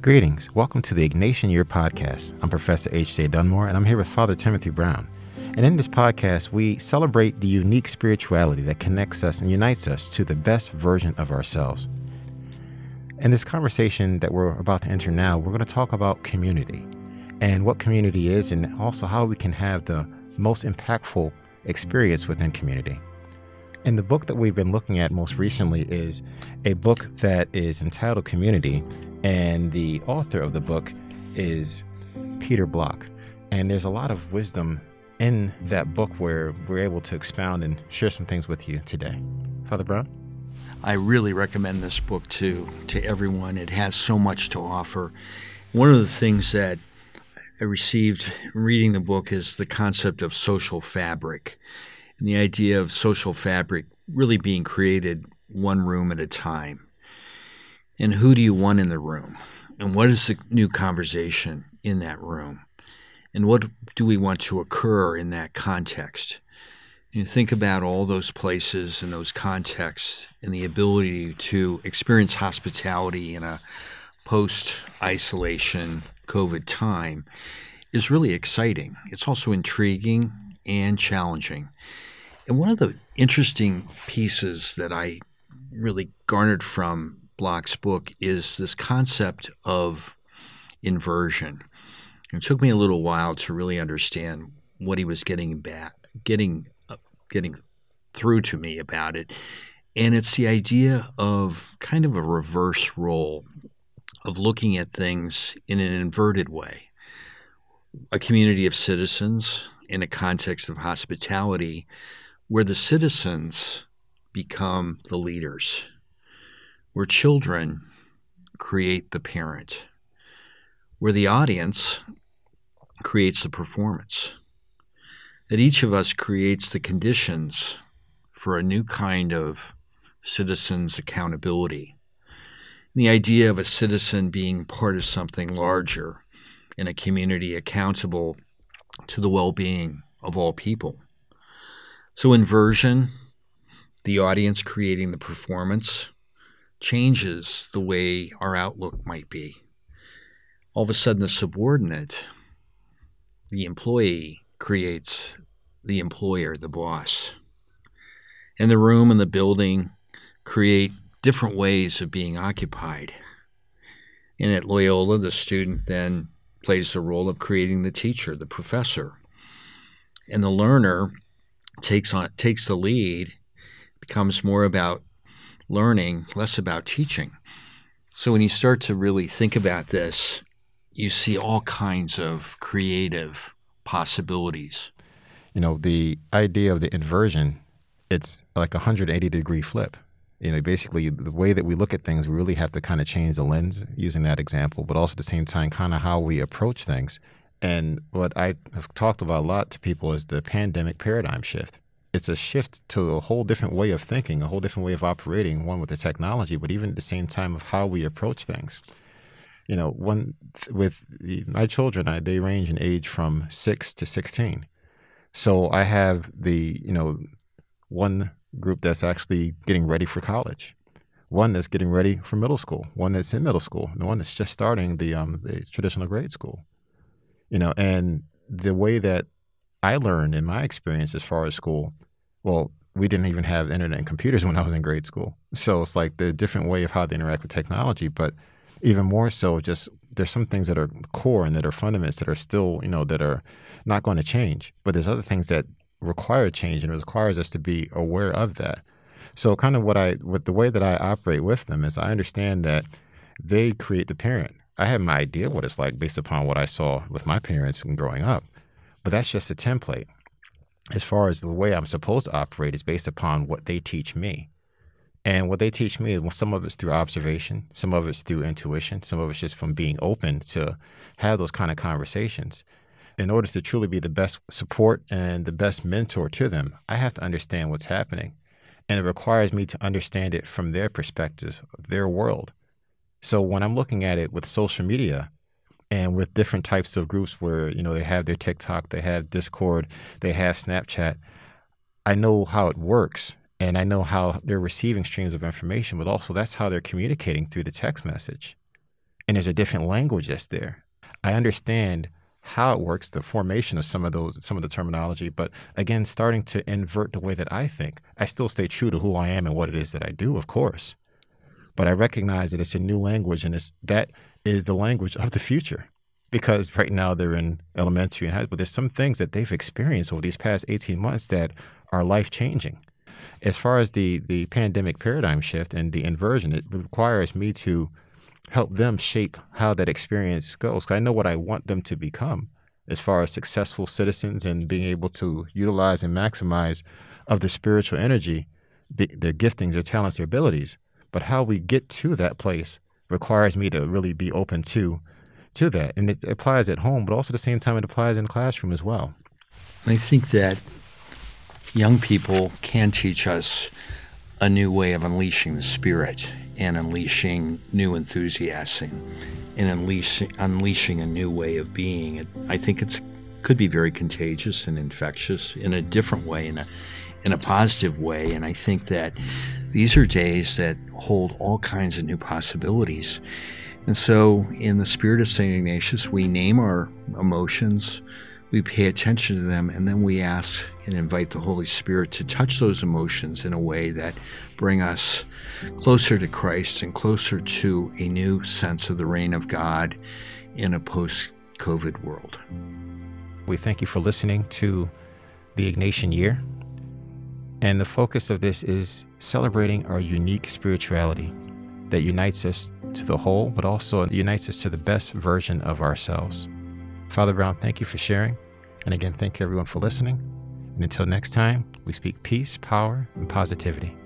Greetings. Welcome to the Ignatian Year Podcast. I'm Professor H.J. Dunmore, and I'm here with Father Timothy Brown. And in this podcast, we celebrate the unique spirituality that connects us and unites us to the best version of ourselves. In this conversation that we're about to enter now, we're going to talk about community and what community is, and also how we can have the most impactful experience within community. And the book that we've been looking at most recently is a book that is entitled Community, and the author of the book is Peter Block. And there's a lot of wisdom in that book where we're able to expound and share some things with you today. Father Brown? I really recommend this book to to everyone. It has so much to offer. One of the things that I received reading the book is the concept of social fabric and the idea of social fabric really being created one room at a time. And who do you want in the room? And what is the new conversation in that room? And what do we want to occur in that context? You think about all those places and those contexts and the ability to experience hospitality in a post isolation COVID time is really exciting. It's also intriguing and challenging. And one of the interesting pieces that I really garnered from Block's book is this concept of inversion. It took me a little while to really understand what he was getting back, getting, uh, getting through to me about it. And it's the idea of kind of a reverse role of looking at things in an inverted way. A community of citizens in a context of hospitality where the citizens become the leaders, where children create the parent, where the audience creates the performance, that each of us creates the conditions for a new kind of citizens' accountability. The idea of a citizen being part of something larger in a community accountable to the well being of all people. So, inversion, the audience creating the performance, changes the way our outlook might be. All of a sudden, the subordinate, the employee, creates the employer, the boss. And the room and the building create different ways of being occupied. And at Loyola, the student then plays the role of creating the teacher, the professor. And the learner takes on takes the lead, becomes more about learning, less about teaching. So when you start to really think about this, you see all kinds of creative possibilities. You know, the idea of the inversion, it's like a 180 degree flip. You know, basically the way that we look at things, we really have to kind of change the lens using that example, but also at the same time, kind of how we approach things. And what I have talked about a lot to people is the pandemic paradigm shift. It's a shift to a whole different way of thinking, a whole different way of operating, one with the technology, but even at the same time of how we approach things. You know, one with the, my children, I, they range in age from six to 16. So I have the, you know, one group that's actually getting ready for college, one that's getting ready for middle school, one that's in middle school, and one that's just starting the, um, the traditional grade school you know, and the way that I learned in my experience as far as school, well, we didn't even have internet and computers when I was in grade school. So it's like the different way of how they interact with technology, but even more so, just there's some things that are core and that are fundamentals that are still, you know, that are not going to change. But there's other things that require change and it requires us to be aware of that. So kind of what I, what the way that I operate with them is I understand that they create the parent. I have my idea what it's like based upon what I saw with my parents growing up, but that's just a template. As far as the way I'm supposed to operate is based upon what they teach me. And what they teach me, well, some of it's through observation, some of it's through intuition, some of it's just from being open to have those kind of conversations. In order to truly be the best support and the best mentor to them, I have to understand what's happening. And it requires me to understand it from their perspective, their world. So when I'm looking at it with social media and with different types of groups where, you know, they have their TikTok, they have Discord, they have Snapchat, I know how it works and I know how they're receiving streams of information, but also that's how they're communicating through the text message. and there's a different language that's there. I understand how it works, the formation of some of those, some of the terminology, but again, starting to invert the way that I think. I still stay true to who I am and what it is that I do, of course, but I recognize that it's a new language, and it's that is the language of the future. Because right now they're in elementary and high, but there's some things that they've experienced over these past 18 months that are life changing. As far as the the pandemic paradigm shift and the inversion, it requires me to help them shape how that experience goes. Cause I know what I want them to become as far as successful citizens and being able to utilize and maximize of the spiritual energy, their giftings, their talents, their abilities. But how we get to that place requires me to really be open to to that. And it applies at home, but also at the same time it applies in the classroom as well. I think that young people can teach us a new way of unleashing the spirit and unleashing new enthusiasm and unleashing, unleashing a new way of being. It, I think it's could be very contagious and infectious in a different way, in a in a positive way. And I think that these are days that hold all kinds of new possibilities. And so, in the spirit of St. Ignatius, we name our emotions, we pay attention to them, and then we ask and invite the Holy Spirit to touch those emotions in a way that bring us closer to Christ and closer to a new sense of the reign of God in a post COVID world. We thank you for listening to the Ignatian Year. And the focus of this is celebrating our unique spirituality that unites us to the whole, but also unites us to the best version of ourselves. Father Brown, thank you for sharing. And again, thank you everyone for listening. And until next time, we speak peace, power, and positivity.